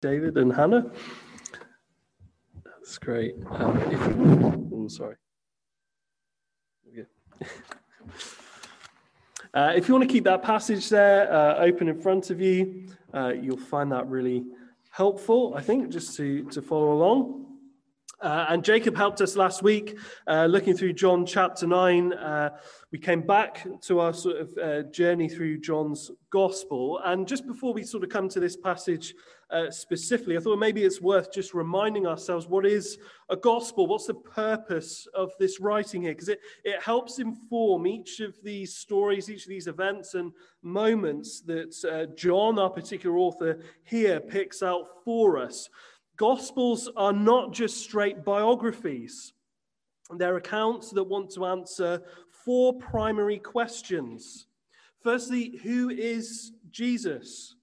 David and Hannah. That's great. Um, if, oh, sorry. Uh, if you want to keep that passage there uh, open in front of you, uh, you'll find that really helpful, I think, just to, to follow along. Uh, and Jacob helped us last week uh, looking through John chapter 9. Uh, we came back to our sort of uh, journey through John's gospel. And just before we sort of come to this passage uh, specifically, I thought maybe it's worth just reminding ourselves what is a gospel? What's the purpose of this writing here? Because it, it helps inform each of these stories, each of these events and moments that uh, John, our particular author, here picks out for us. Gospels are not just straight biographies, they're accounts that want to answer four primary questions. Firstly, who is Jesus?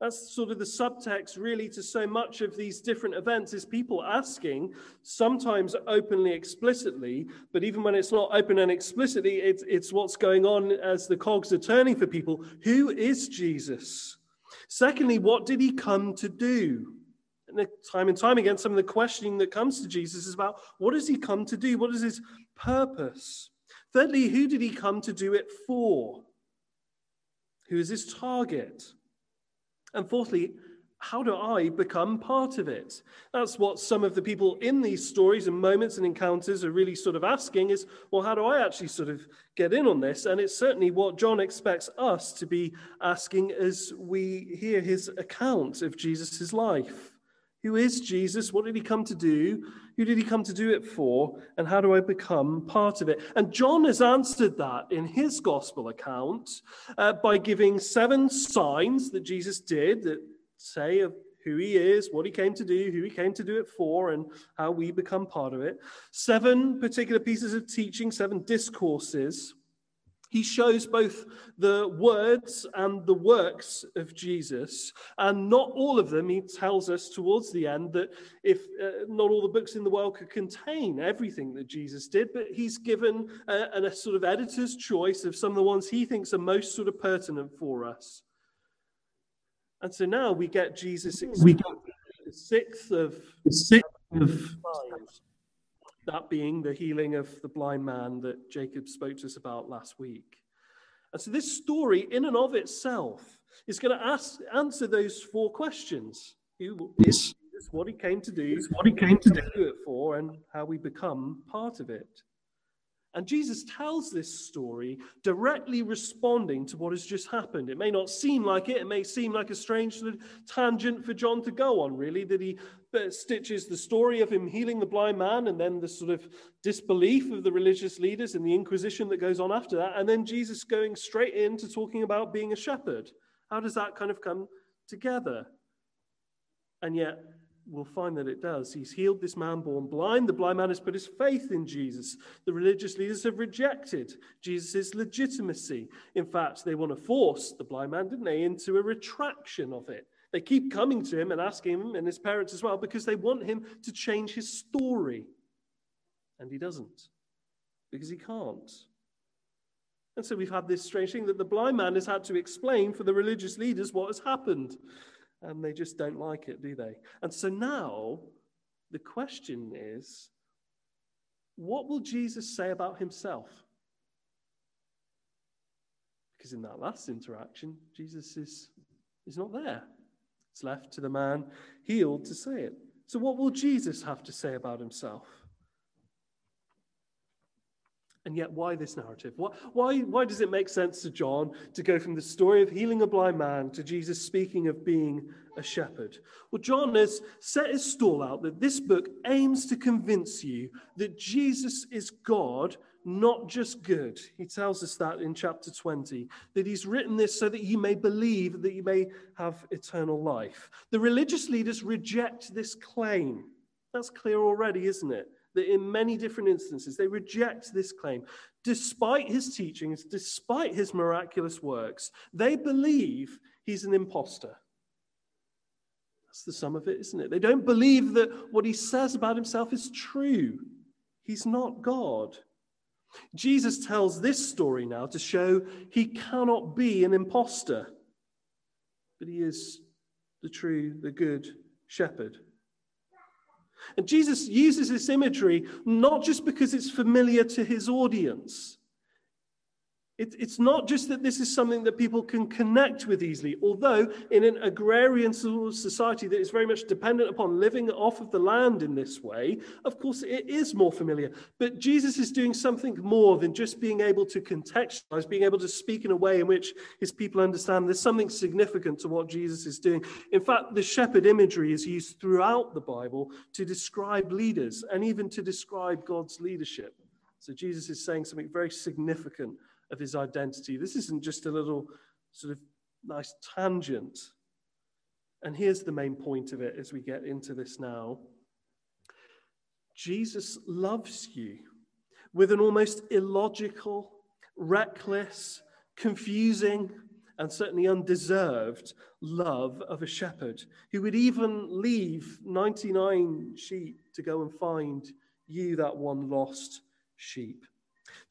That's sort of the subtext, really, to so much of these different events is people asking, sometimes openly, explicitly, but even when it's not open and explicitly, it's, it's what's going on as the cogs are turning for people. Who is Jesus? Secondly, what did he come to do? And time and time again, some of the questioning that comes to Jesus is about what does he come to do? What is his purpose? Thirdly, who did he come to do it for? Who is his target? And fourthly, how do I become part of it? That's what some of the people in these stories and moments and encounters are really sort of asking is, well, how do I actually sort of get in on this? And it's certainly what John expects us to be asking as we hear his account of Jesus' life. Who is Jesus? What did he come to do? Who did he come to do it for? And how do I become part of it? And John has answered that in his gospel account uh, by giving seven signs that Jesus did that say of who he is, what he came to do, who he came to do it for, and how we become part of it. Seven particular pieces of teaching, seven discourses he shows both the words and the works of Jesus, and not all of them, he tells us towards the end that if uh, not all the books in the world could contain everything that Jesus did, but he's given a, a sort of editor's choice of some of the ones he thinks are most sort of pertinent for us. And so now we get Jesus, we get the sixth of, the sixth of that being the healing of the blind man that Jacob spoke to us about last week. And so, this story, in and of itself, is going to ask, answer those four questions Who is Jesus, what he came to do, what he came to do it for, and how we become part of it. And Jesus tells this story directly responding to what has just happened. It may not seem like it, it may seem like a strange tangent for John to go on, really, that he stitches the story of him healing the blind man and then the sort of disbelief of the religious leaders and the Inquisition that goes on after that, and then Jesus going straight into talking about being a shepherd. How does that kind of come together? And yet, we'll find that it does. He's healed this man born blind. The blind man has put his faith in Jesus. The religious leaders have rejected Jesus' legitimacy. In fact, they want to force the blind man, didn't they, into a retraction of it. They keep coming to him and asking him, and his parents as well, because they want him to change his story. And he doesn't, because he can't. And so we've had this strange thing that the blind man has had to explain for the religious leaders what has happened and they just don't like it, do they? And so now the question is what will Jesus say about himself? Because in that last interaction, Jesus is, is not there. It's left to the man healed to say it. So, what will Jesus have to say about himself? And yet, why this narrative? Why, why why does it make sense to John to go from the story of healing a blind man to Jesus speaking of being a shepherd? Well, John has set his stall out that this book aims to convince you that Jesus is God, not just good. He tells us that in chapter 20, that he's written this so that you may believe, that you may have eternal life. The religious leaders reject this claim. That's clear already, isn't it? That in many different instances they reject this claim. Despite his teachings, despite his miraculous works, they believe he's an impostor. That's the sum of it, isn't it? They don't believe that what he says about himself is true. He's not God. Jesus tells this story now to show he cannot be an impostor, but he is the true, the good shepherd. And Jesus uses this imagery not just because it's familiar to his audience, it, it's not just that this is something that people can connect with easily, although in an agrarian society that is very much dependent upon living off of the land in this way, of course it is more familiar. But Jesus is doing something more than just being able to contextualize, being able to speak in a way in which his people understand there's something significant to what Jesus is doing. In fact, the shepherd imagery is used throughout the Bible to describe leaders and even to describe God's leadership. So Jesus is saying something very significant of his identity. This isn't just a little sort of nice tangent. And here's the main point of it as we get into this now Jesus loves you with an almost illogical, reckless, confusing, and certainly undeserved love of a shepherd who would even leave 99 sheep to go and find you, that one lost sheep.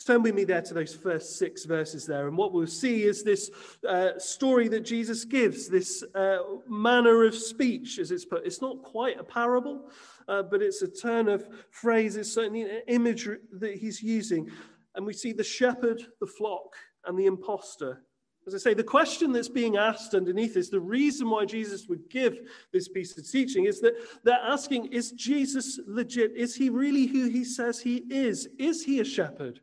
Turn with me there to those first six verses there. And what we'll see is this uh, story that Jesus gives, this uh, manner of speech, as it's put. It's not quite a parable, uh, but it's a turn of phrase. It's certainly an image that he's using. And we see the shepherd, the flock, and the impostor. As I say, the question that's being asked underneath is the reason why Jesus would give this piece of teaching is that they're asking, is Jesus legit? Is he really who he says he is? Is he a shepherd?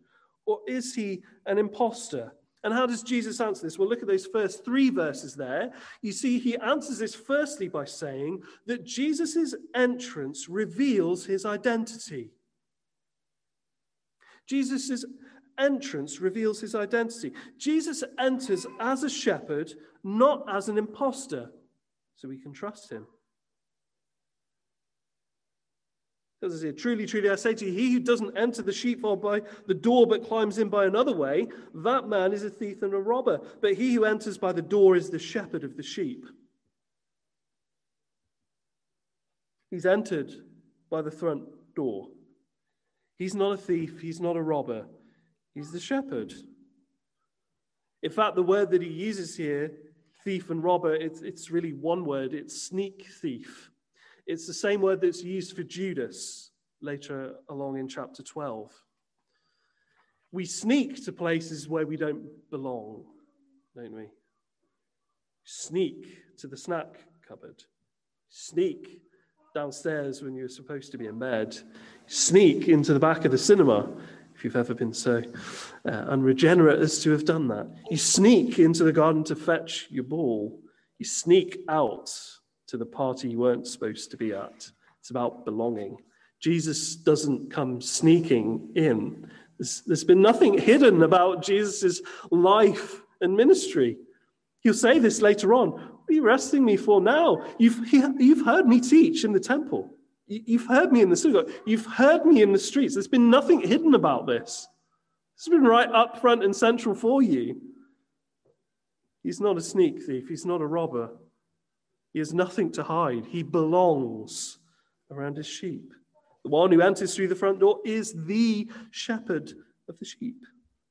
Or is he an impostor? And how does Jesus answer this? Well, look at those first three verses there. You see, he answers this firstly by saying that Jesus' entrance reveals his identity. Jesus' entrance reveals his identity. Jesus enters as a shepherd, not as an impostor, so we can trust him. As I truly, truly, I say to you, he who doesn't enter the sheepfold by the door but climbs in by another way, that man is a thief and a robber. But he who enters by the door is the shepherd of the sheep. He's entered by the front door. He's not a thief, he's not a robber, he's the shepherd. In fact, the word that he uses here, thief and robber, it's, it's really one word it's sneak thief. It's the same word that's used for Judas later along in chapter 12. We sneak to places where we don't belong, don't we? Sneak to the snack cupboard. Sneak downstairs when you're supposed to be in bed. Sneak into the back of the cinema if you've ever been so uh, unregenerate as to have done that. You sneak into the garden to fetch your ball. You sneak out to the party you weren't supposed to be at. It's about belonging. Jesus doesn't come sneaking in. There's, there's been nothing hidden about Jesus' life and ministry. He'll say this later on. What are you arresting me for now? You've, you've heard me teach in the temple. You've heard me in the synagogue. You've heard me in the streets. There's been nothing hidden about this. It's been right up front and central for you. He's not a sneak thief. He's not a robber. He has nothing to hide. He belongs around his sheep. The one who enters through the front door is the shepherd of the sheep.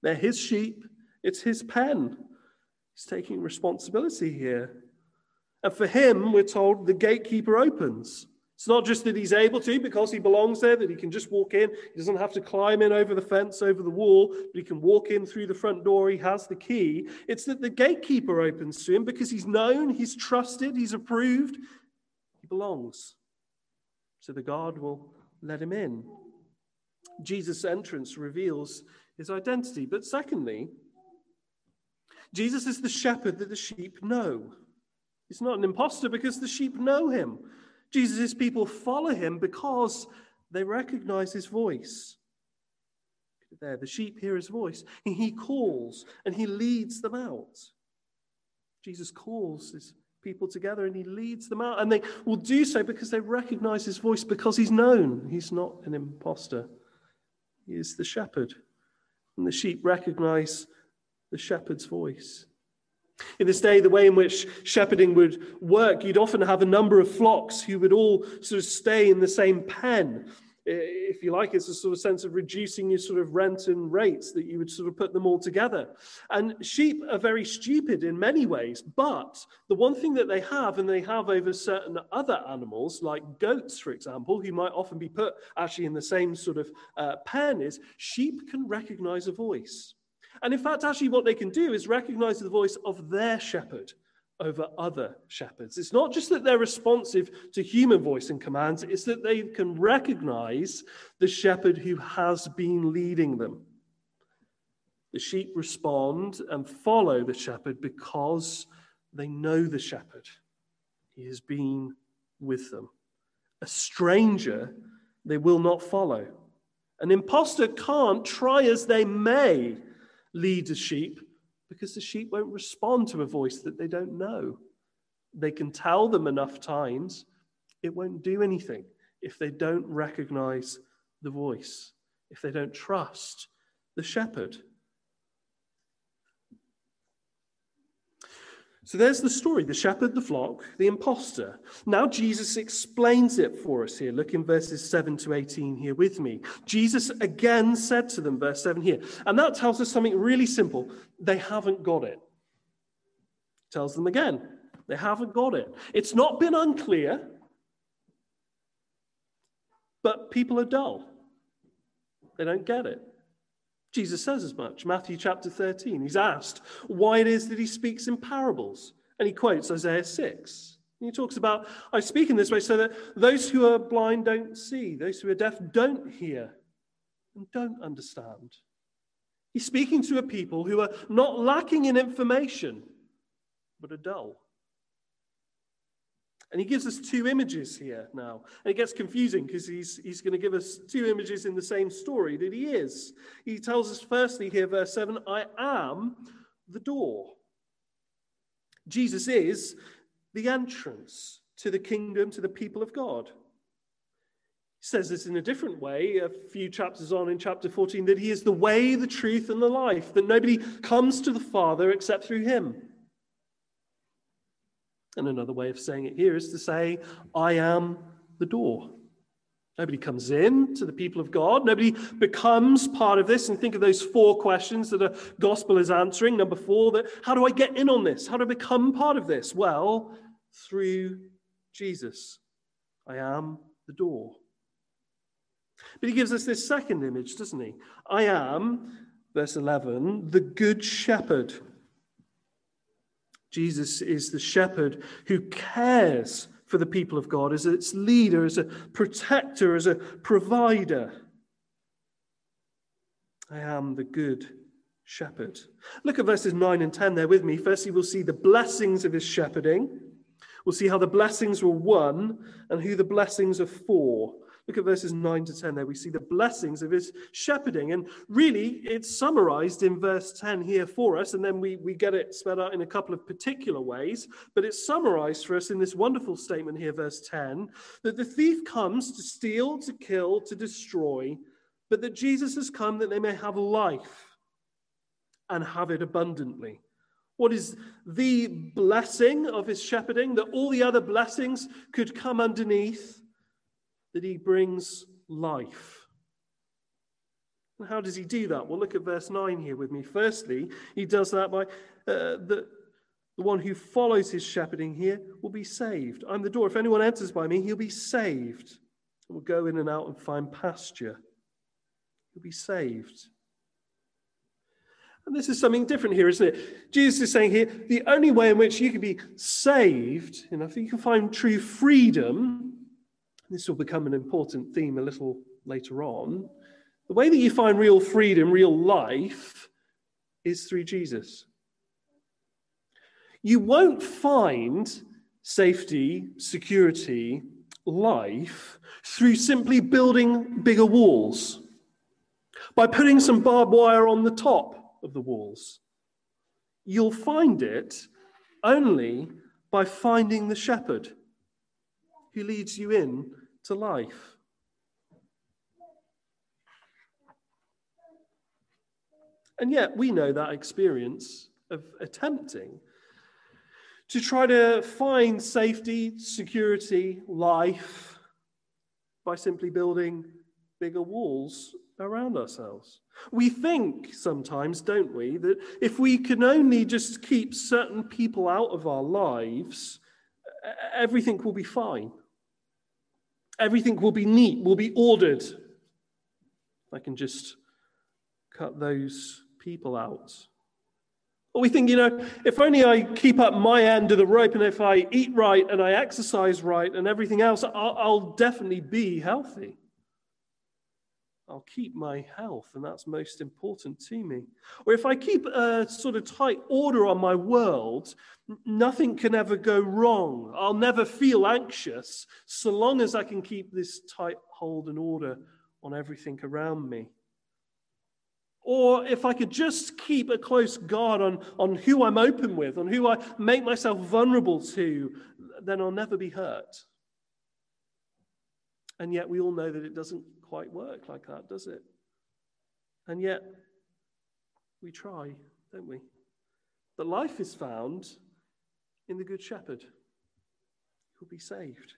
They're his sheep, it's his pen. He's taking responsibility here. And for him, we're told the gatekeeper opens. It's not just that he's able to because he belongs there, that he can just walk in. He doesn't have to climb in over the fence, over the wall, but he can walk in through the front door. He has the key. It's that the gatekeeper opens to him because he's known, he's trusted, he's approved. He belongs. So the guard will let him in. Jesus' entrance reveals his identity. But secondly, Jesus is the shepherd that the sheep know. He's not an impostor because the sheep know him. Jesus' people follow him because they recognize his voice. There, the sheep hear his voice. He calls and he leads them out. Jesus calls his people together and he leads them out. And they will do so because they recognize his voice, because he's known. He's not an impostor, he is the shepherd. And the sheep recognize the shepherd's voice. In this day, the way in which shepherding would work, you'd often have a number of flocks who would all sort of stay in the same pen. if you like, it's a sort of sense of reducing your sort of rent and rates that you would sort of put them all together. And sheep are very stupid in many ways, but the one thing that they have, and they have over certain other animals, like goats, for example, who might often be put actually in the same sort of uh, pen, is sheep can recognize a voice. And in fact, actually, what they can do is recognize the voice of their shepherd over other shepherds. It's not just that they're responsive to human voice and commands, it's that they can recognize the shepherd who has been leading them. The sheep respond and follow the shepherd because they know the shepherd. He has been with them. A stranger they will not follow. An impostor can't, try as they may, lead a sheep because the sheep won't respond to a voice that they don't know. They can tell them enough times, it won't do anything if they don't recognize the voice, if they don't trust the shepherd. So there's the story the shepherd, the flock, the impostor. Now Jesus explains it for us here. Look in verses 7 to 18 here with me. Jesus again said to them, verse 7 here, and that tells us something really simple. They haven't got it. Tells them again, they haven't got it. It's not been unclear, but people are dull. They don't get it. Jesus says as much. Matthew chapter 13. He's asked why it is that he speaks in parables. And he quotes Isaiah 6. And he talks about, I speak in this way so that those who are blind don't see, those who are deaf don't hear, and don't understand. He's speaking to a people who are not lacking in information, but are dull. And he gives us two images here now. And it gets confusing because he's, he's going to give us two images in the same story that he is. He tells us, firstly, here, verse 7 I am the door. Jesus is the entrance to the kingdom, to the people of God. He says this in a different way a few chapters on in chapter 14 that he is the way, the truth, and the life, that nobody comes to the Father except through him. And another way of saying it here is to say, I am the door. Nobody comes in to the people of God. Nobody becomes part of this. And think of those four questions that the gospel is answering. Number four, that how do I get in on this? How do I become part of this? Well, through Jesus. I am the door. But he gives us this second image, doesn't he? I am, verse 11, the good shepherd. Jesus is the shepherd who cares for the people of God as its leader, as a protector, as a provider. I am the good shepherd. Look at verses 9 and 10 there with me. Firstly, we'll see the blessings of his shepherding. We'll see how the blessings were won and who the blessings are for. Look at verses 9 to 10 there. We see the blessings of his shepherding. And really, it's summarized in verse 10 here for us. And then we, we get it spelled out in a couple of particular ways. But it's summarized for us in this wonderful statement here, verse 10 that the thief comes to steal, to kill, to destroy, but that Jesus has come that they may have life and have it abundantly. What is the blessing of his shepherding? That all the other blessings could come underneath that he brings life. And how does he do that? Well, look at verse 9 here with me. Firstly, he does that by uh, the, the one who follows his shepherding here will be saved. I'm the door. If anyone enters by me, he'll be saved. Will go in and out and find pasture. He'll be saved. And this is something different here, isn't it? Jesus is saying here the only way in which you can be saved, you know, if you can find true freedom, this will become an important theme a little later on. The way that you find real freedom, real life, is through Jesus. You won't find safety, security, life through simply building bigger walls, by putting some barbed wire on the top of the walls. You'll find it only by finding the shepherd who leads you in to life. And yet, we know that experience of attempting to try to find safety, security, life by simply building bigger walls around ourselves. We think sometimes, don't we, that if we can only just keep certain people out of our lives, everything will be fine. Everything will be neat, will be ordered. I can just cut those people out. Or we think, you know, if only I keep up my end of the rope and if I eat right and I exercise right and everything else, I'll, I'll definitely be healthy. I'll keep my health, and that's most important to me. Or if I keep a sort of tight order on my world, nothing can ever go wrong. I'll never feel anxious so long as I can keep this tight hold and order on everything around me. Or if I could just keep a close guard on, on who I'm open with, on who I make myself vulnerable to, then I'll never be hurt. And yet we all know that it doesn't quite work like that, does it? And yet, we try, don't we? But life is found in the Good Shepherd who'll be saved.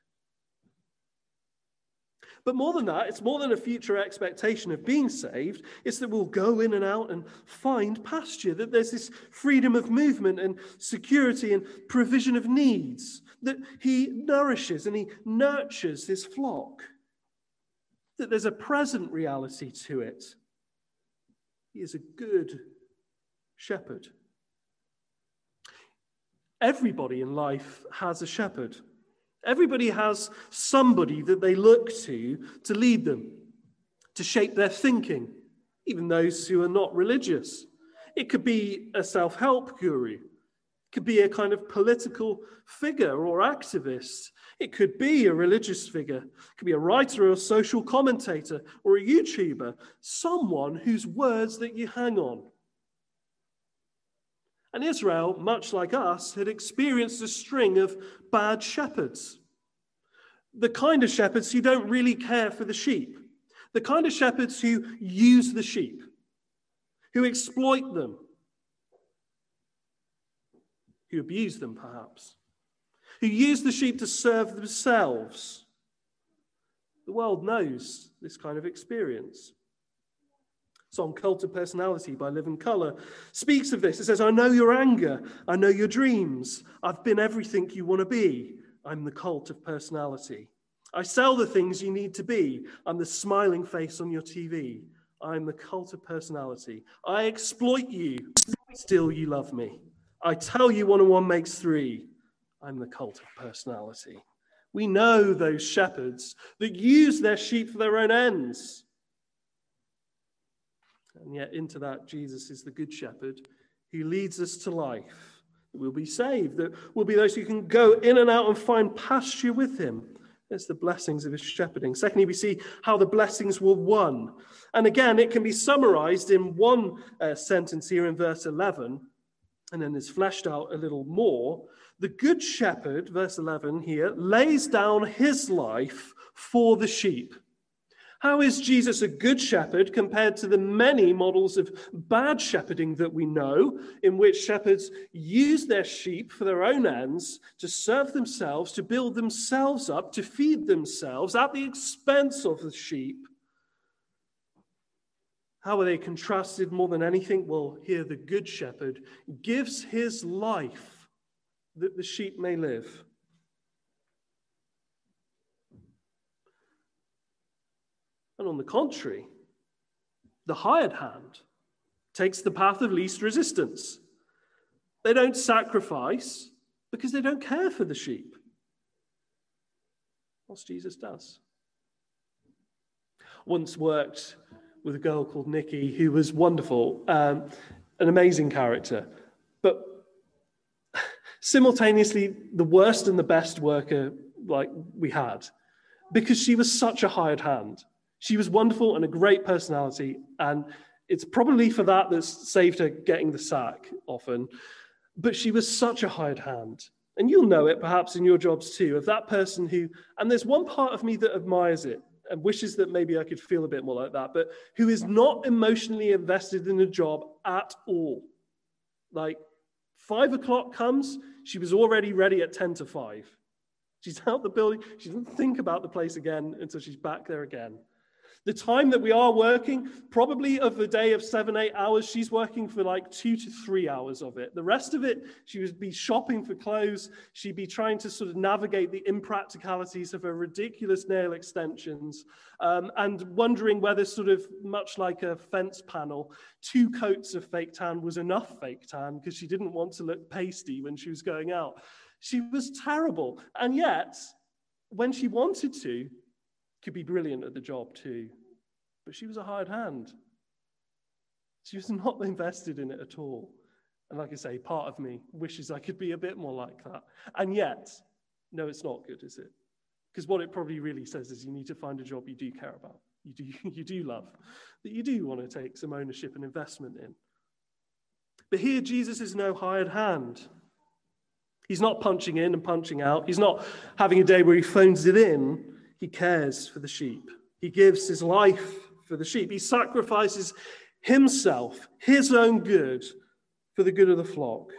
But more than that, it's more than a future expectation of being saved. It's that we'll go in and out and find pasture, that there's this freedom of movement and security and provision of needs, that He nourishes and He nurtures His flock that there's a present reality to it. He is a good shepherd. Everybody in life has a shepherd. Everybody has somebody that they look to to lead them, to shape their thinking, even those who are not religious. It could be a self help guru, it could be a kind of political figure or activist. It could be a religious figure. It could be a writer or a social commentator or a YouTuber, someone whose words that you hang on. And Israel, much like us, had experienced a string of bad shepherds. The kind of shepherds who don't really care for the sheep, the kind of shepherds who use the sheep, who exploit them, who abuse them, perhaps, who use the sheep to serve themselves. The world knows this kind of experience. Song Cult of Personality by Living Colour speaks of this. It says, I know your anger, I know your dreams. I've been everything you want to be. I'm the cult of personality. I sell the things you need to be. I'm the smiling face on your TV. I'm the cult of personality. I exploit you, still you love me. I tell you, one and one makes three. I'm the cult of personality. We know those shepherds that use their sheep for their own ends. And yet, into that, Jesus is the good shepherd who leads us to life. We'll be saved, that we'll be those who can go in and out and find pasture with him. It's the blessings of his shepherding. Secondly, we see how the blessings were won. And again, it can be summarized in one uh, sentence here in verse 11 and then is fleshed out a little more. The good shepherd, verse 11 here, lays down his life for the sheep. How is Jesus a good shepherd compared to the many models of bad shepherding that we know, in which shepherds use their sheep for their own ends, to serve themselves, to build themselves up, to feed themselves at the expense of the sheep? How are they contrasted more than anything? Well, here the Good Shepherd gives his life that the sheep may live. And on the contrary, the hired hand takes the path of least resistance. They don't sacrifice because they don't care for the sheep. What Jesus does. Once worked with a girl called Nikki who was wonderful, um, an amazing character, but simultaneously the worst and the best worker like we had because she was such a hired hand. She was wonderful and a great personality, and it's probably for that that's saved her getting the sack often. But she was such a hired hand. And you'll know it perhaps in your jobs too, of that person who, and there's one part of me that admires it and wishes that maybe I could feel a bit more like that, but who is not emotionally invested in a job at all. Like five o'clock comes, she was already ready at 10 to five. She's out the building, she doesn't think about the place again until she's back there again. The time that we are working, probably of a day of seven, eight hours, she's working for like two to three hours of it. The rest of it, she would be shopping for clothes. She'd be trying to sort of navigate the impracticalities of her ridiculous nail extensions um, and wondering whether, sort of much like a fence panel, two coats of fake tan was enough fake tan because she didn't want to look pasty when she was going out. She was terrible. And yet, when she wanted to, could be brilliant at the job too. But she was a hired hand. She was not invested in it at all. And like I say, part of me wishes I could be a bit more like that. And yet, no, it's not good, is it? Because what it probably really says is you need to find a job you do care about, you do, you do love, that you do want to take some ownership and investment in. But here, Jesus is no hired hand. He's not punching in and punching out. He's not having a day where he phones it in. He cares for the sheep. He gives his life for the sheep. He sacrifices himself, his own good, for the good of the flock.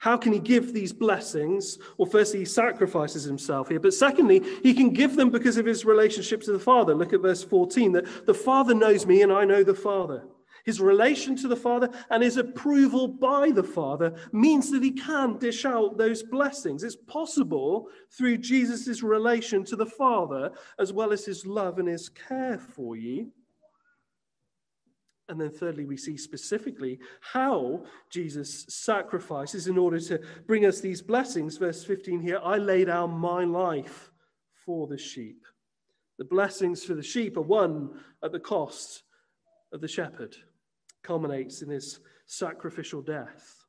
How can he give these blessings? Well, firstly, he sacrifices himself here. But secondly, he can give them because of his relationship to the Father. Look at verse 14 that the Father knows me and I know the Father. His relation to the Father and his approval by the Father means that he can dish out those blessings. It's possible through Jesus' relation to the Father, as well as his love and his care for you. And then, thirdly, we see specifically how Jesus sacrifices in order to bring us these blessings. Verse 15 here I lay down my life for the sheep. The blessings for the sheep are won at the cost of the shepherd culminates in his sacrificial death.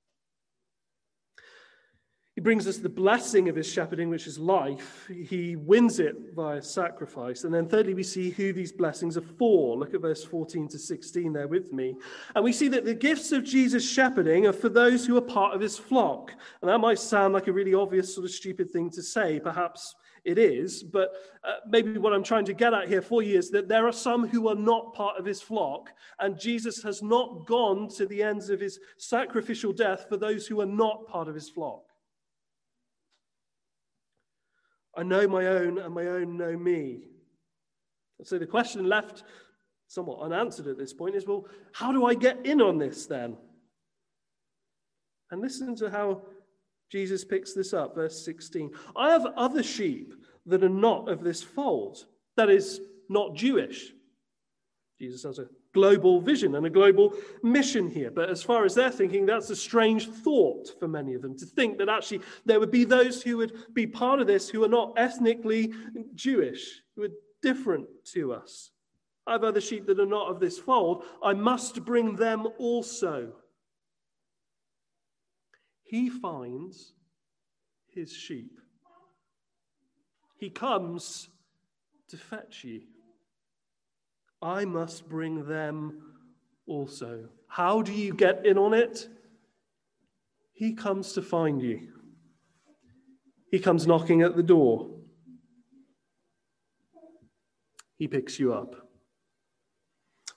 He brings us the blessing of his shepherding, which is life. He wins it via sacrifice. And then, thirdly, we see who these blessings are for. Look at verse 14 to 16 there with me. And we see that the gifts of Jesus' shepherding are for those who are part of his flock. And that might sound like a really obvious, sort of stupid thing to say. Perhaps it is, but uh, maybe what I'm trying to get at here for you is that there are some who are not part of his flock, and Jesus has not gone to the ends of his sacrificial death for those who are not part of his flock. I know my own, and my own know me. so the question left somewhat unanswered at this point is well, how do I get in on this then? And listen to how Jesus picks this up, verse 16. I have other sheep that are not of this fold, that is, not Jewish. Jesus has a global vision and a global mission here. But as far as they're thinking, that's a strange thought for many of them to think that actually there would be those who would be part of this who are not ethnically Jewish, who are different to us. I have other sheep that are not of this fold. I must bring them also. He finds his sheep. He comes to fetch you. I must bring them also. How do you get in on it? He comes to find you. He comes knocking at the door. He picks you up.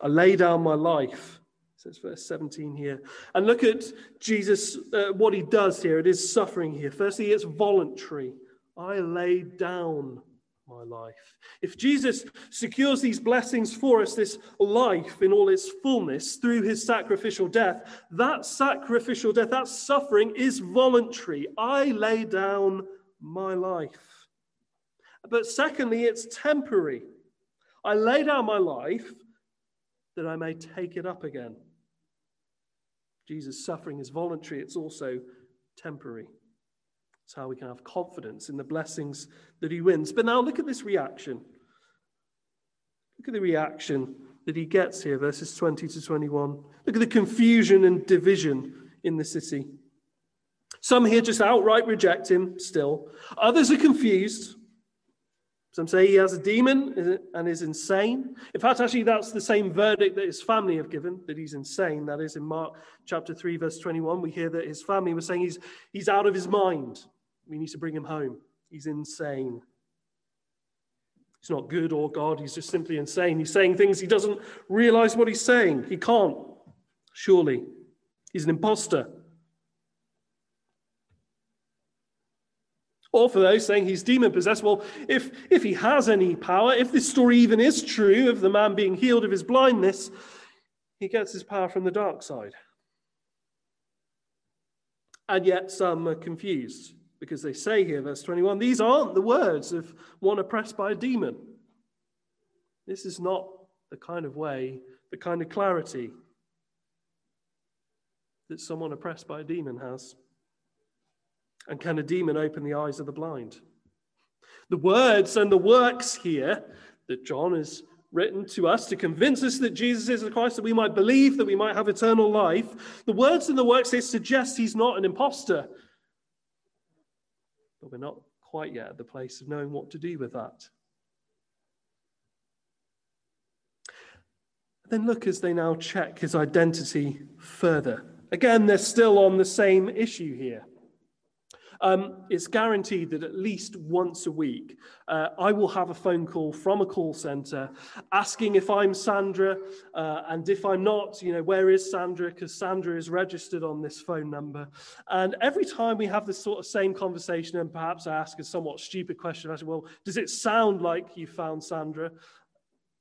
I lay down my life says verse 17 here. And look at Jesus, uh, what he does here. It is suffering here. Firstly, it's voluntary. I lay down my life. If Jesus secures these blessings for us, this life in all its fullness through his sacrificial death, that sacrificial death, that suffering is voluntary. I lay down my life. But secondly, it's temporary. I lay down my life that I may take it up again. Jesus' suffering is voluntary, it's also temporary. It's how we can have confidence in the blessings that he wins. But now look at this reaction. Look at the reaction that he gets here, verses 20 to 21. Look at the confusion and division in the city. Some here just outright reject him still. Others are confused. Some say he has a demon and is insane. In fact, actually, that's the same verdict that his family have given, that he's insane. That is in Mark chapter 3, verse 21. We hear that his family were saying he's, he's out of his mind. We need to bring him home. He's insane. He's not good or God. He's just simply insane. He's saying things he doesn't realize what he's saying. He can't, surely. He's an impostor. Or for those saying he's demon possessed, well, if, if he has any power, if this story even is true of the man being healed of his blindness, he gets his power from the dark side. And yet some are confused because they say here, verse 21, these aren't the words of one oppressed by a demon. This is not the kind of way, the kind of clarity that someone oppressed by a demon has. And can a demon open the eyes of the blind? The words and the works here that John has written to us to convince us that Jesus is the Christ, that we might believe, that we might have eternal life. The words and the works they suggest he's not an impostor. But we're not quite yet at the place of knowing what to do with that. Then look as they now check his identity further. Again, they're still on the same issue here. Um, it's guaranteed that at least once a week, uh, I will have a phone call from a call center asking if I'm Sandra, uh, and if I'm not, you know, where is Sandra? Because Sandra is registered on this phone number. And every time we have this sort of same conversation, and perhaps I ask a somewhat stupid question, I say, well, does it sound like you found Sandra?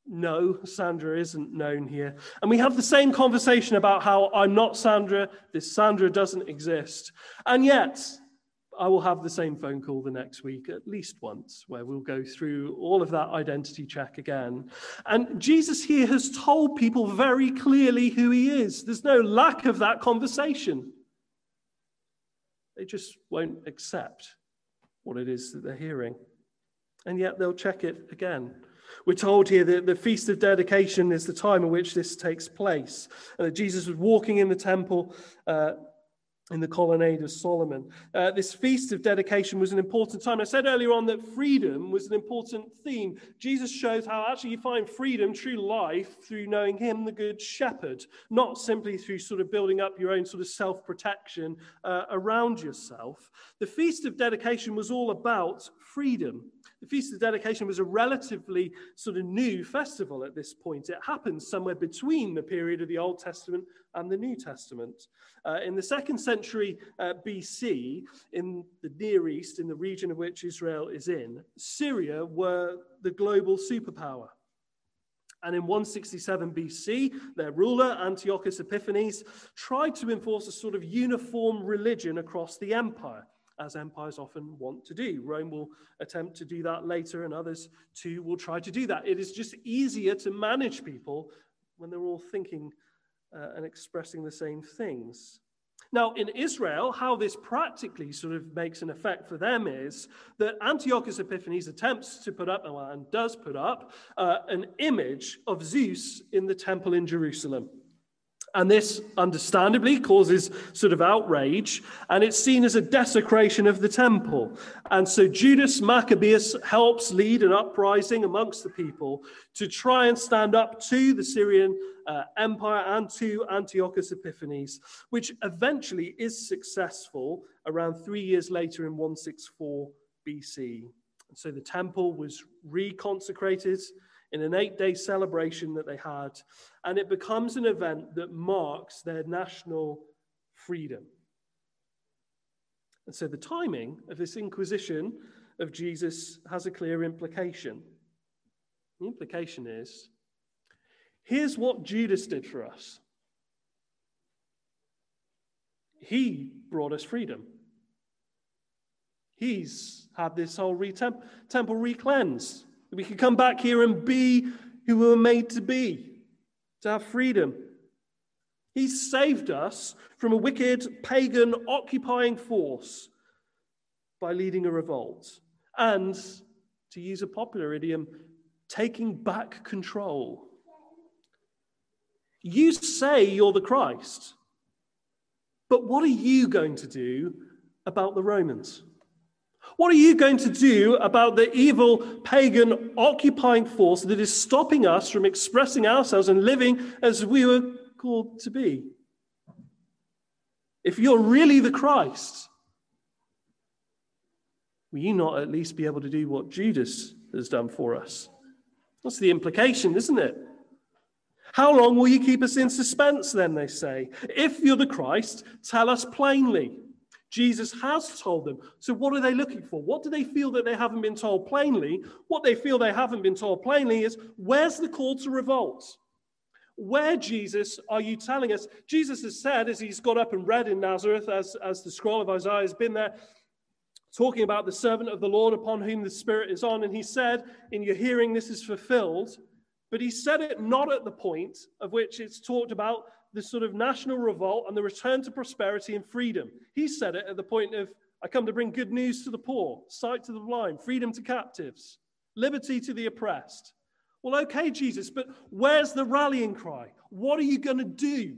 No, Sandra isn't known here. And we have the same conversation about how I'm not Sandra, this Sandra doesn't exist. And yet, I will have the same phone call the next week, at least once, where we'll go through all of that identity check again. And Jesus here has told people very clearly who he is. There's no lack of that conversation. They just won't accept what it is that they're hearing. And yet they'll check it again. We're told here that the Feast of Dedication is the time in which this takes place, and that Jesus was walking in the temple. Uh, in the colonnade of Solomon. Uh, this feast of dedication was an important time. I said earlier on that freedom was an important theme. Jesus shows how actually you find freedom, true life, through knowing Him, the Good Shepherd, not simply through sort of building up your own sort of self protection uh, around yourself. The feast of dedication was all about freedom. The Feast of Dedication was a relatively sort of new festival at this point. It happened somewhere between the period of the Old Testament and the New Testament. Uh, in the second century uh, BC, in the Near East, in the region of which Israel is in, Syria were the global superpower. And in 167 BC, their ruler, Antiochus Epiphanes, tried to enforce a sort of uniform religion across the empire as empires often want to do. Rome will attempt to do that later, and others too will try to do that. It is just easier to manage people when they're all thinking uh, and expressing the same things. Now, in Israel, how this practically sort of makes an effect for them is that Antiochus Epiphanes attempts to put up, and does put up, uh, an image of Zeus in the temple in Jerusalem. And this, understandably, causes sort of outrage, and it's seen as a desecration of the temple. And so Judas Maccabeus helps lead an uprising amongst the people to try and stand up to the Syrian uh, Empire and to Antiochus Epiphanes, which eventually is successful around three years later in 164 BC. And so the temple was reconsecrated in an eight day celebration that they had, and it becomes an event that marks their national freedom. And so the timing of this inquisition of Jesus has a clear implication. The implication is here's what Judas did for us. He brought us freedom. He's had this whole re- temple. We can come back here and be who we were made to be, to have freedom. He saved us from a wicked, pagan, occupying force by leading a revolt. And, to use a popular idiom, taking back control. You say you're the Christ, but what are you going to do about the Romans? What are you going to do about the evil pagan occupying force that is stopping us from expressing ourselves and living as we were called to be? If you're really the Christ, will you not at least be able to do what Judas has done for us? That's the implication, isn't it? How long will you keep us in suspense, then, they say? If you're the Christ, tell us plainly. Jesus has told them. So, what are they looking for? What do they feel that they haven't been told plainly? What they feel they haven't been told plainly is where's the call to revolt? Where, Jesus, are you telling us? Jesus has said, as he's got up and read in Nazareth, as, as the scroll of Isaiah has been there, talking about the servant of the Lord upon whom the Spirit is on. And he said, In your hearing, this is fulfilled. But he said it not at the point of which it's talked about the sort of national revolt and the return to prosperity and freedom. He said it at the point of, I come to bring good news to the poor, sight to the blind, freedom to captives, liberty to the oppressed. Well, okay, Jesus, but where's the rallying cry? What are you going to do?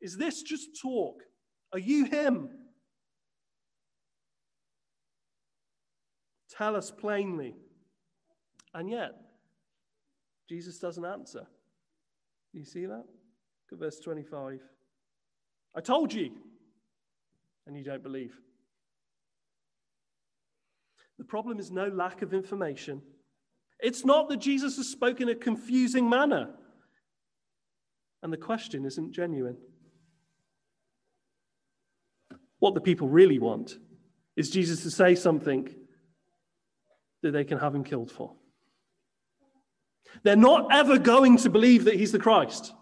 Is this just talk? Are you him? Tell us plainly. And yet, Jesus doesn't answer. Do you see that? At verse 25. I told you, and you don't believe. The problem is no lack of information. It's not that Jesus has spoken in a confusing manner. And the question isn't genuine. What the people really want is Jesus to say something that they can have him killed for. They're not ever going to believe that he's the Christ.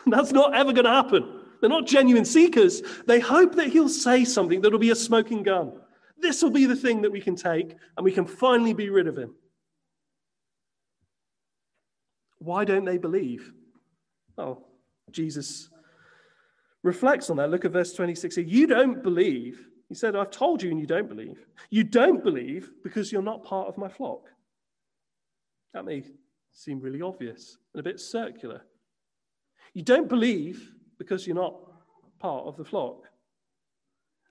That's not ever going to happen. They're not genuine seekers. They hope that he'll say something that'll be a smoking gun. This will be the thing that we can take and we can finally be rid of him. Why don't they believe? Oh, Jesus reflects on that. Look at verse 26 here. You don't believe. He said, I've told you and you don't believe. You don't believe because you're not part of my flock. That may seem really obvious and a bit circular. You don't believe because you're not part of the flock.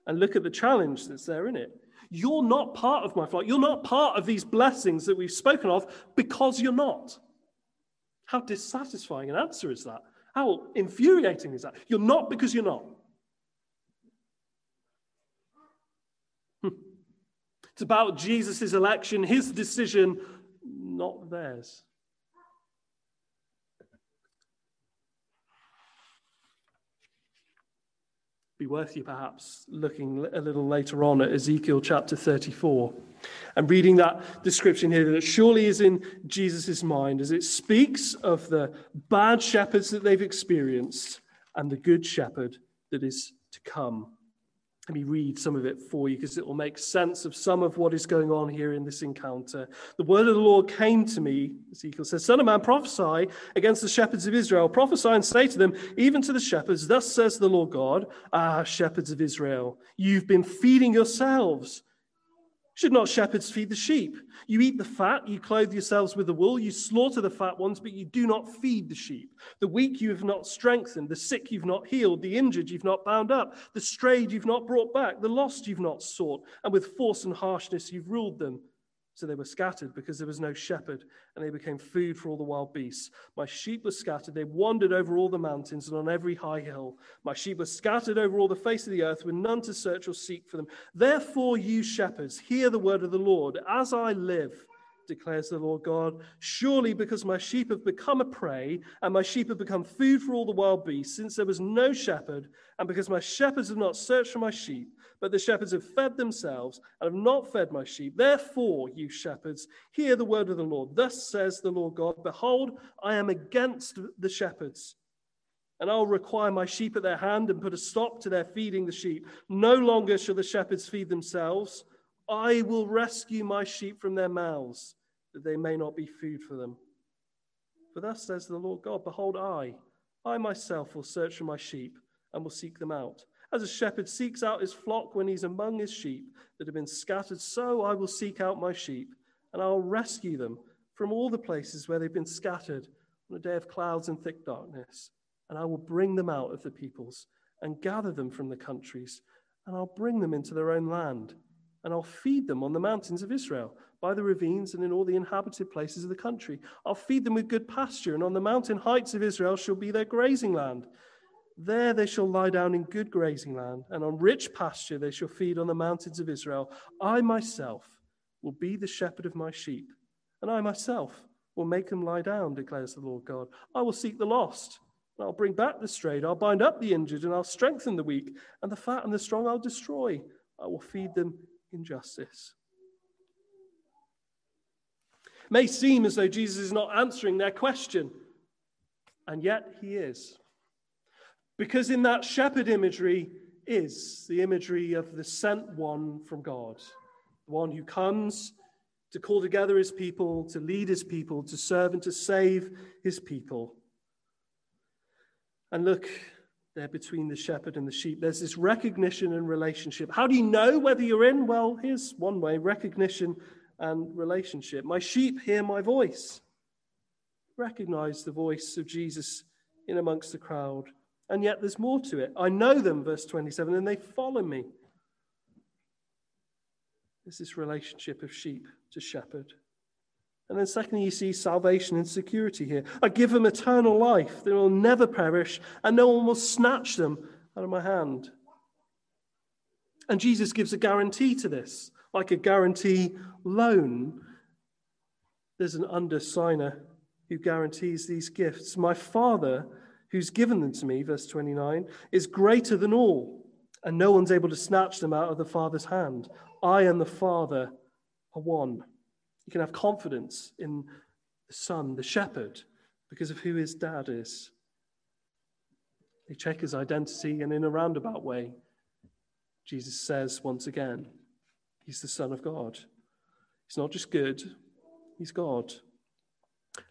And look at the challenge that's there in it. You're not part of my flock. You're not part of these blessings that we've spoken of because you're not. How dissatisfying an answer is that? How infuriating is that? You're not because you're not. Hmm. It's about Jesus' election, his decision, not theirs. Be worth you perhaps looking a little later on at Ezekiel chapter 34 and reading that description here that surely is in Jesus' mind as it speaks of the bad shepherds that they've experienced and the good shepherd that is to come. Let me read some of it for you because it will make sense of some of what is going on here in this encounter. The word of the Lord came to me, Ezekiel says, Son of man, prophesy against the shepherds of Israel. Prophesy and say to them, even to the shepherds, Thus says the Lord God, Ah, shepherds of Israel, you've been feeding yourselves should not shepherds feed the sheep? You eat the fat, you clothe yourselves with the wool, you slaughter the fat ones, but you do not feed the sheep. The weak you have not strengthened, the sick you've not healed, the injured you've not bound up, the strayed you've not brought back, the lost you've not sought, and with force and harshness you've ruled them. So they were scattered because there was no shepherd, and they became food for all the wild beasts. My sheep were scattered. They wandered over all the mountains and on every high hill. My sheep were scattered over all the face of the earth, with none to search or seek for them. Therefore, you shepherds, hear the word of the Lord. As I live, declares the Lord God. Surely, because my sheep have become a prey, and my sheep have become food for all the wild beasts, since there was no shepherd, and because my shepherds have not searched for my sheep, but the shepherds have fed themselves and have not fed my sheep. Therefore, you shepherds, hear the word of the Lord. Thus says the Lord God Behold, I am against the shepherds. And I'll require my sheep at their hand and put a stop to their feeding the sheep. No longer shall the shepherds feed themselves. I will rescue my sheep from their mouths that they may not be food for them. For thus says the Lord God Behold, I, I myself will search for my sheep and will seek them out. As a shepherd seeks out his flock when he's among his sheep that have been scattered, so I will seek out my sheep and I'll rescue them from all the places where they've been scattered on a day of clouds and thick darkness. And I will bring them out of the peoples and gather them from the countries, and I'll bring them into their own land and I'll feed them on the mountains of Israel, by the ravines, and in all the inhabited places of the country. I'll feed them with good pasture, and on the mountain heights of Israel shall be their grazing land. There they shall lie down in good grazing land, and on rich pasture they shall feed on the mountains of Israel. I myself will be the shepherd of my sheep, and I myself will make them lie down, declares the Lord God. I will seek the lost. And I'll bring back the strayed, I'll bind up the injured, and I'll strengthen the weak, and the fat and the strong I'll destroy I will feed them in justice. It may seem as though Jesus is not answering their question, and yet he is. Because in that shepherd imagery is the imagery of the sent one from God, the one who comes to call together his people, to lead his people, to serve and to save his people. And look there between the shepherd and the sheep. There's this recognition and relationship. How do you know whether you're in? Well, here's one way recognition and relationship. My sheep hear my voice. Recognize the voice of Jesus in amongst the crowd. And yet there's more to it. I know them, verse 27, and they follow me. There's this relationship of sheep to shepherd. And then, secondly, you see salvation and security here. I give them eternal life. They will never perish, and no one will snatch them out of my hand. And Jesus gives a guarantee to this, like a guarantee loan. There's an undersigner who guarantees these gifts. My Father, who's given them to me, verse 29, is greater than all, and no one's able to snatch them out of the Father's hand. I and the Father are one. You can have confidence in the Son, the shepherd, because of who his dad is. They check his identity, and in a roundabout way, Jesus says once again, He's the Son of God. He's not just good, He's God.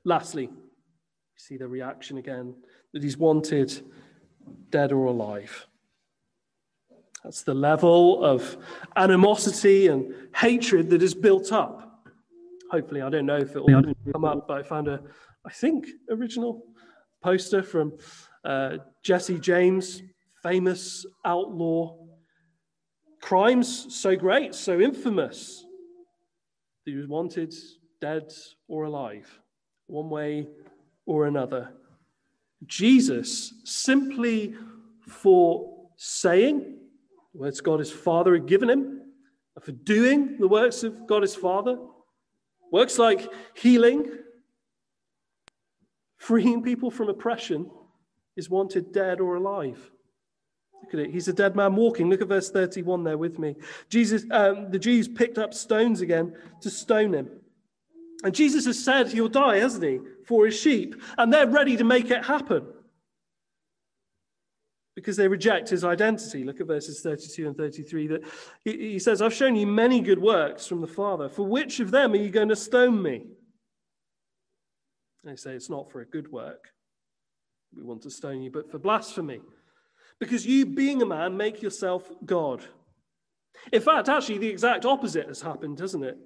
Lastly, you see the reaction again that He's wanted dead or alive. That's the level of animosity and hatred that is built up. Hopefully, I don't know if it will come up, but I found a, I think, original poster from uh, Jesse James, famous outlaw. Crimes so great, so infamous, that he was wanted dead or alive, one way or another. Jesus, simply for saying the words God his Father had given him, and for doing the works of God his Father. Works like healing, freeing people from oppression, is wanted dead or alive. Look at it. He's a dead man walking. Look at verse 31 there with me. Jesus, um, the Jews picked up stones again to stone him. And Jesus has said he'll die, hasn't he, for his sheep? And they're ready to make it happen because they reject his identity. Look at verses 32 and 33. That he, says, I've shown you many good works from the Father. For which of them are you going to stone me? They say it's not for a good work. We want to stone you, but for blasphemy. Because you, being a man, make yourself God. In fact, actually, the exact opposite has happened, hasn't it?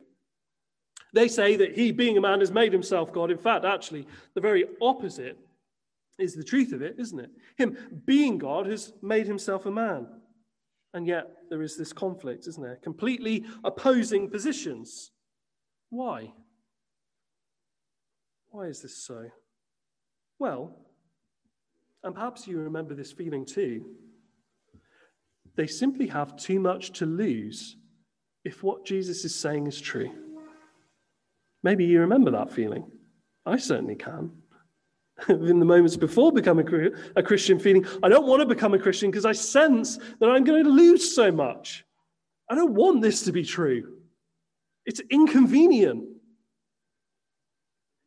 They say that he, being a man, has made himself God. In fact, actually, the very opposite is the truth of it, isn't it? Him being God has made himself a man. And yet there is this conflict, isn't there? Completely opposing positions. Why? Why is this so? Well, and perhaps you remember this feeling too. They simply have too much to lose if what Jesus is saying is true. Maybe you remember that feeling. I certainly can. in the moments before becoming a Christian, feeling I don't want to become a Christian because I sense that I'm going to lose so much. I don't want this to be true. It's inconvenient.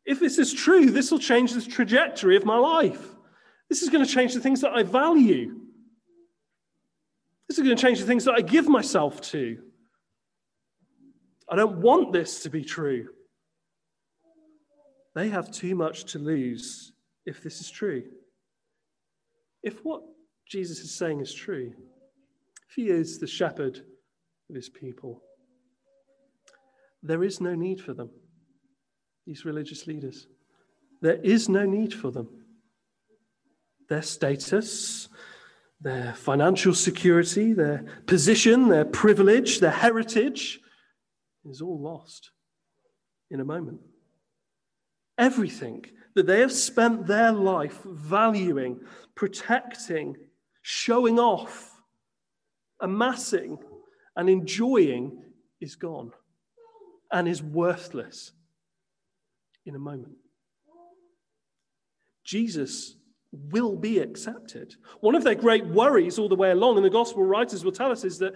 If this is true, this will change the trajectory of my life. This is going to change the things that I value. This is going to change the things that I give myself to. I don't want this to be true. They have too much to lose if this is true. If what Jesus is saying is true, if he is the shepherd of his people, there is no need for them, these religious leaders. There is no need for them. Their status, their financial security, their position, their privilege, their heritage is all lost in a moment. Everything that they have spent their life valuing, protecting, showing off, amassing, and enjoying is gone and is worthless in a moment. Jesus will be accepted. One of their great worries all the way along, and the gospel writers will tell us, is that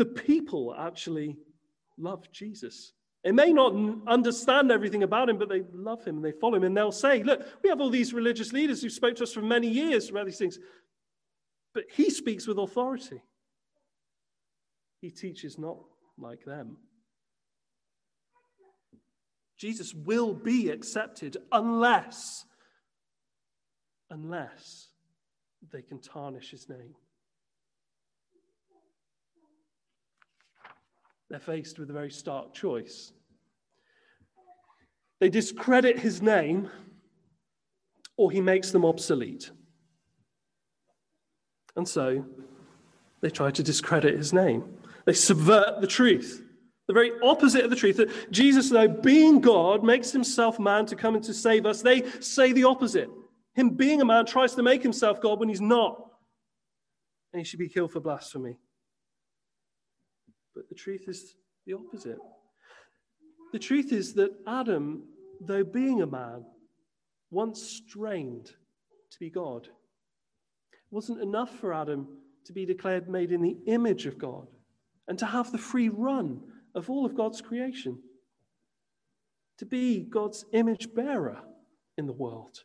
The people actually love Jesus. They may not understand everything about him, but they love him and they follow him. And they'll say, Look, we have all these religious leaders who spoke to us for many years about these things, but he speaks with authority. He teaches not like them. Jesus will be accepted unless, unless they can tarnish his name. They're faced with a very stark choice. They discredit his name, or he makes them obsolete. And so they try to discredit his name. They subvert the truth the very opposite of the truth. That Jesus, though being God, makes himself man to come and to save us. They say the opposite. Him being a man tries to make himself God when he's not. And he should be killed for blasphemy. But the truth is the opposite. The truth is that Adam, though being a man, once strained to be God. It wasn't enough for Adam to be declared made in the image of God and to have the free run of all of God's creation, to be God's image bearer in the world.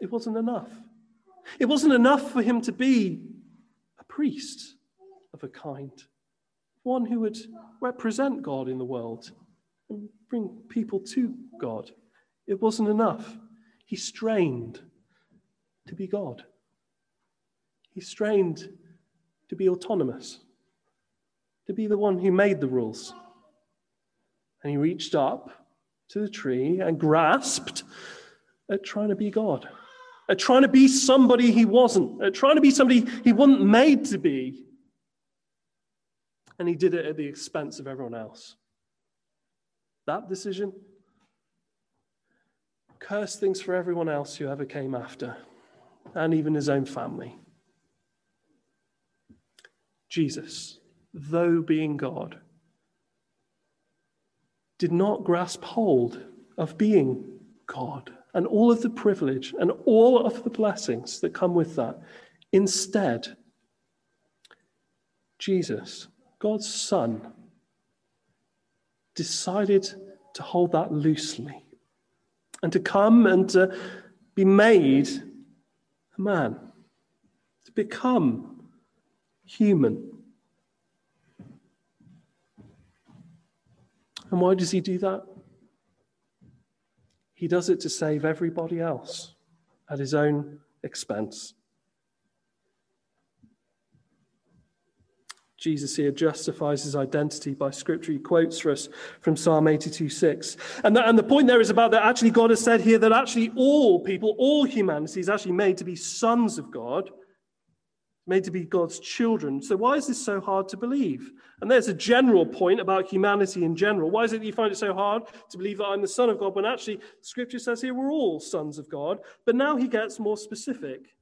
It wasn't enough. It wasn't enough for him to be a priest of a kind, one who would represent God in the world and bring people to God. It wasn't enough. He strained to be God. He strained to be autonomous to be the one who made the rules. And he reached up to the tree and grasped at trying to be God, at trying to be somebody he wasn't, at trying to be somebody he wasn't made to be. And he did it at the expense of everyone else. That decision cursed things for everyone else who ever came after, and even his own family. Jesus though being God, did not grasp hold of being God and all of the privilege and all of the blessings that come with that. Instead, Jesus, God's Son, decided to hold that loosely and to come and to be made a man, to become human. And why does he do that? He does it to save everybody else at his own expense. Jesus here justifies his identity by scripture. He quotes for us from Psalm 82 6. And the, and the point there is about that actually God has said here that actually all people, all humanity is actually made to be sons of God made to be God's children. So, why is this so hard to believe? And there's a general point about humanity in general. Why is it that you find it so hard to believe that I'm the Son of God when actually Scripture says here we're all sons of God? But now he gets more specific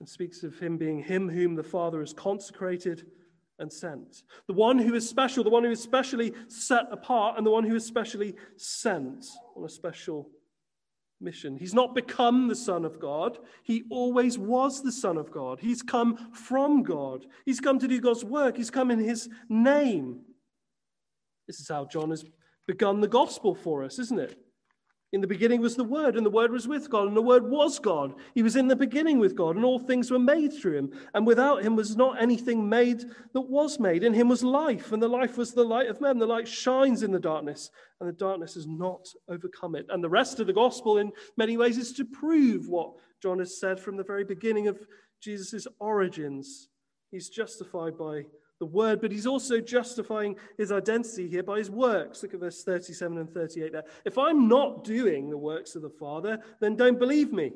and speaks of him being him whom the Father has consecrated and sent. The one who is special, the one who is specially set apart, and the one who is specially sent on a special mission. He's not become the Son of God. He always was the Son of God. He's come from God. He's come to do God's work. He's come in His name. This is how John has begun the gospel for us, isn't it? In the beginning was the Word, and the Word was with God, and the Word was God. He was in the beginning with God, and all things were made through him. And without him was not anything made that was made. In him was life, and the life was the light of men. The light shines in the darkness, and the darkness has not overcome it. And the rest of the gospel, in many ways, is to prove what John has said from the very beginning of Jesus' origins. He's justified by the word, but he's also justifying his identity here by his works. Look at verse 37 and 38 there. If I'm not doing the works of the Father, then don't believe me.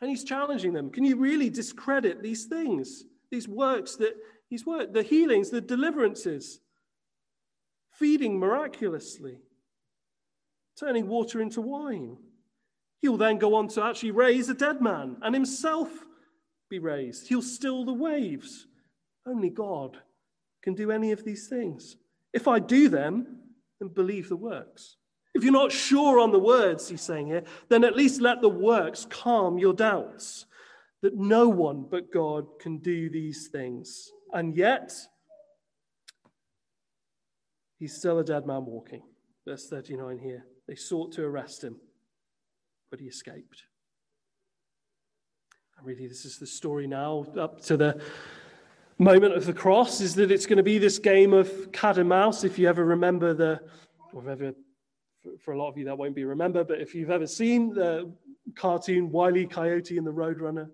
And he's challenging them. Can you really discredit these things, these works that he's worked, the healings, the deliverances, feeding miraculously, turning water into wine? He'll then go on to actually raise a dead man and himself be raised. He'll still the waves only God can do any of these things. If I do them, then believe the works. If you're not sure on the words, he's saying here, then at least let the works calm your doubts. that no one but God can do these things. And yet, he's still a dead man walking. Verse 39 here. They sought to arrest him, but he escaped. And really, this is the story now up to the moment of the cross is that it's going to be this game of cat and mouse. If you ever remember the, or ever, for a lot of you that won't be remember, but if you've ever seen the cartoon Wiley Coyote and the Roadrunner,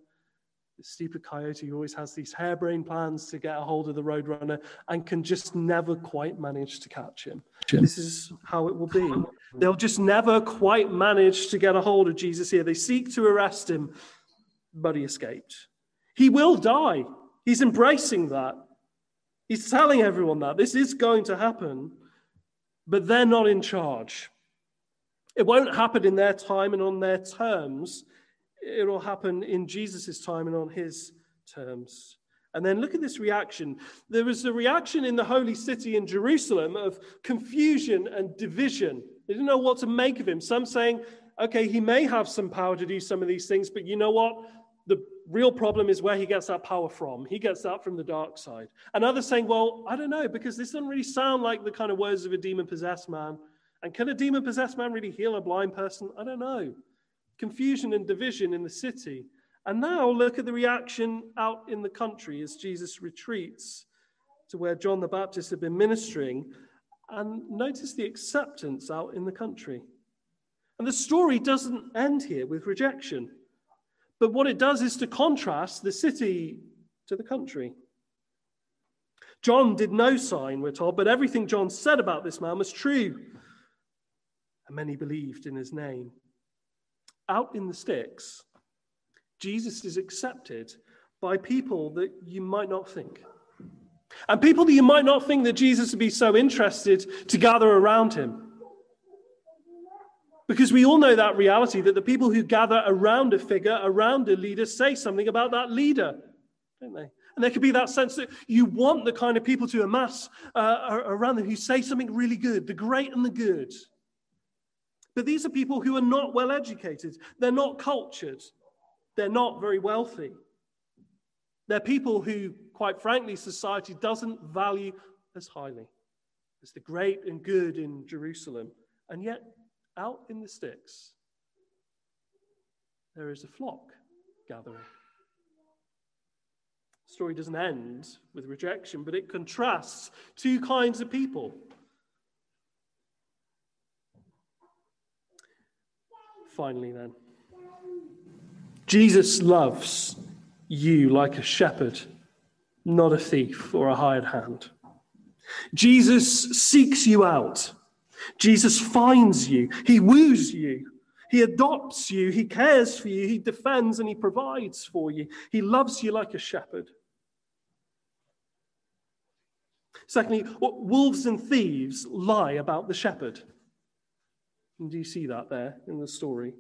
the stupid coyote always has these harebrained plans to get a hold of the roadrunner and can just never quite manage to catch him. This is how it will be. They'll just never quite manage to get a hold of Jesus here. They seek to arrest him, but he escaped. He will die. He's embracing that. He's telling everyone that this is going to happen, but they're not in charge. It won't happen in their time and on their terms it'll happen in Jesus' time and on his terms. And then look at this reaction. There was a reaction in the holy city in Jerusalem of confusion and division. They didn't know what to make of him. Some saying, okay, he may have some power to do some of these things, but you know what? Real problem is where he gets that power from. He gets that from the dark side. And others saying, well, I don't know, because this doesn't really sound like the kind of words of a demon possessed man. And can a demon possessed man really heal a blind person? I don't know confusion and division in the city. And now look at the reaction out in the country as Jesus retreats to where John the Baptist had been ministering. And notice the acceptance out in the country. And the story doesn't end here with rejection. But what it does is to contrast the city to the country. John did no sign, we're told, but everything John said about this man was true. And many believed in his name out in the sticks, Jesus is accepted by people that you might not think. And people that you might not think that Jesus would be so interested to gather around him. Because we all know that reality that the people who gather around a figure, around a leader, say something about that leader, don't they? And there could be that sense that you want the kind of people to amass uh, around them who say something really good, the great and the good. But these are people who are not well educated, they're not cultured, they're not very wealthy. They're people who, quite frankly, society doesn't value as highly as the great and good in Jerusalem. And yet, out in the sticks, there is a flock gathering. The story doesn't end with rejection, but it contrasts two kinds of people finally, then. Jesus loves you like a shepherd, not a thief or a hired hand. Jesus seeks you out. Jesus finds you. He woos you. He adopts you. He cares for you. He defends and he provides for you. He loves you like a shepherd. Secondly, wolves and thieves lie about the shepherd. And do you see that there in the story?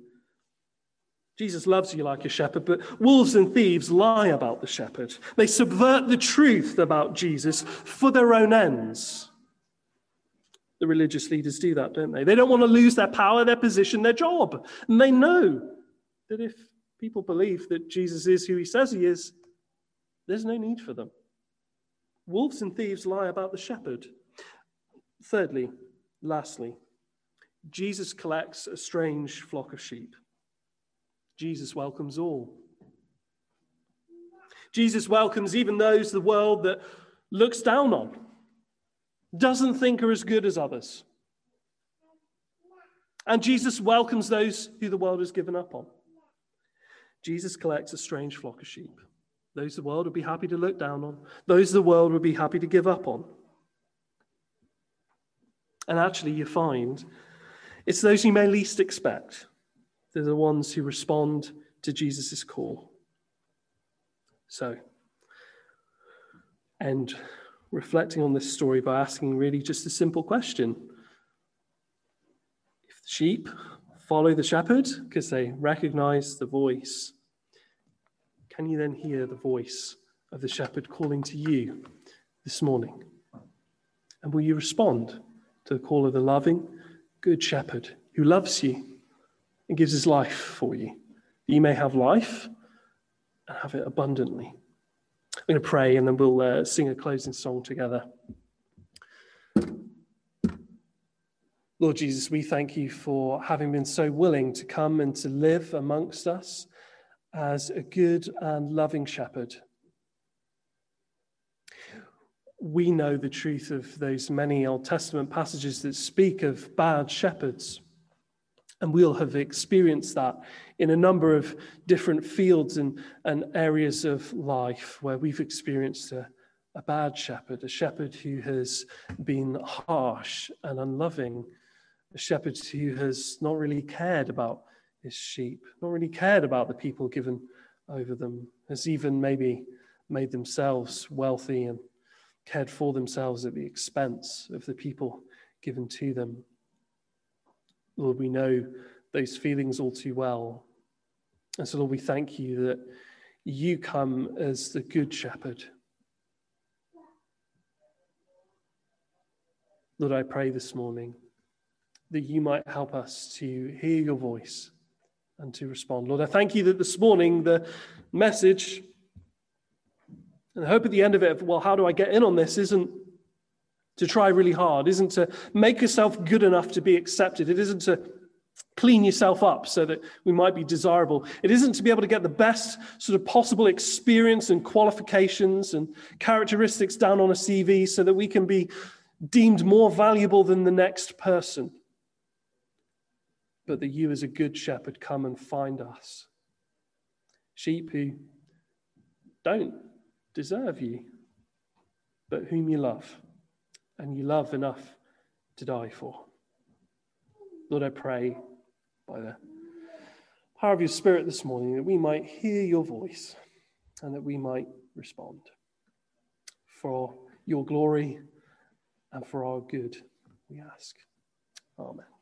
Jesus loves you like a shepherd, but wolves and thieves lie about the shepherd. They subvert the truth about Jesus for their own ends. The religious leaders do that, don't they? They don't want to lose their power, their position, their job. And they know that if people believe that Jesus is who he says he is, there's no need for them. Wolves and thieves lie about the shepherd. Thirdly, lastly, Jesus collects a strange flock of sheep. Jesus welcomes all. Jesus welcomes even those the world that looks down on, doesn't think are as good as others. And Jesus welcomes those who the world has given up on. Jesus collects a strange flock of sheep. Those the world would be happy to look down on, those the world would be happy to give up on. And actually, you find it's those you may least expect. They're the ones who respond to Jesus' call. So, and reflecting on this story by asking really just a simple question. If the sheep follow the shepherd because they recognize the voice, can you then hear the voice of the shepherd calling to you this morning? And will you respond to the call of the loving, good shepherd who loves you and gives his life for you. that You may have life and have it abundantly. I'm going to pray and then we'll uh, sing a closing song together. Lord Jesus, we thank you for having been so willing to come and to live amongst us as a good and loving shepherd. We know the truth of those many Old Testament passages that speak of bad shepherds. And we'll have experienced that in a number of different fields and, and areas of life where we've experienced a, a bad shepherd, a shepherd who has been harsh and unloving a shepherd who has not really cared about his sheep, not really cared about the people given over them, has even maybe made themselves wealthy and cared for themselves at the expense of the people given to them. Lord, we know those feelings all too well. And so, Lord, we thank you that you come as the good shepherd. Lord, I pray this morning that you might help us to hear your voice and to respond. Lord, I thank you that this morning the message, and I hope at the end of it, well, how do I get in on this, isn't to try really hard, isn't to make yourself good enough to be accepted. It isn't to clean yourself up so that we might be desirable. It isn't to be able to get the best sort of possible experience and qualifications and characteristics down on a CV so that we can be deemed more valuable than the next person but that you, as a good shepherd, come and find us. Sheep who don't deserve you, but whom you love, and you love enough to die for. Lord, I pray by the power of your Spirit this morning that we might hear your voice and that we might respond for your glory and for our good, we ask. Amen.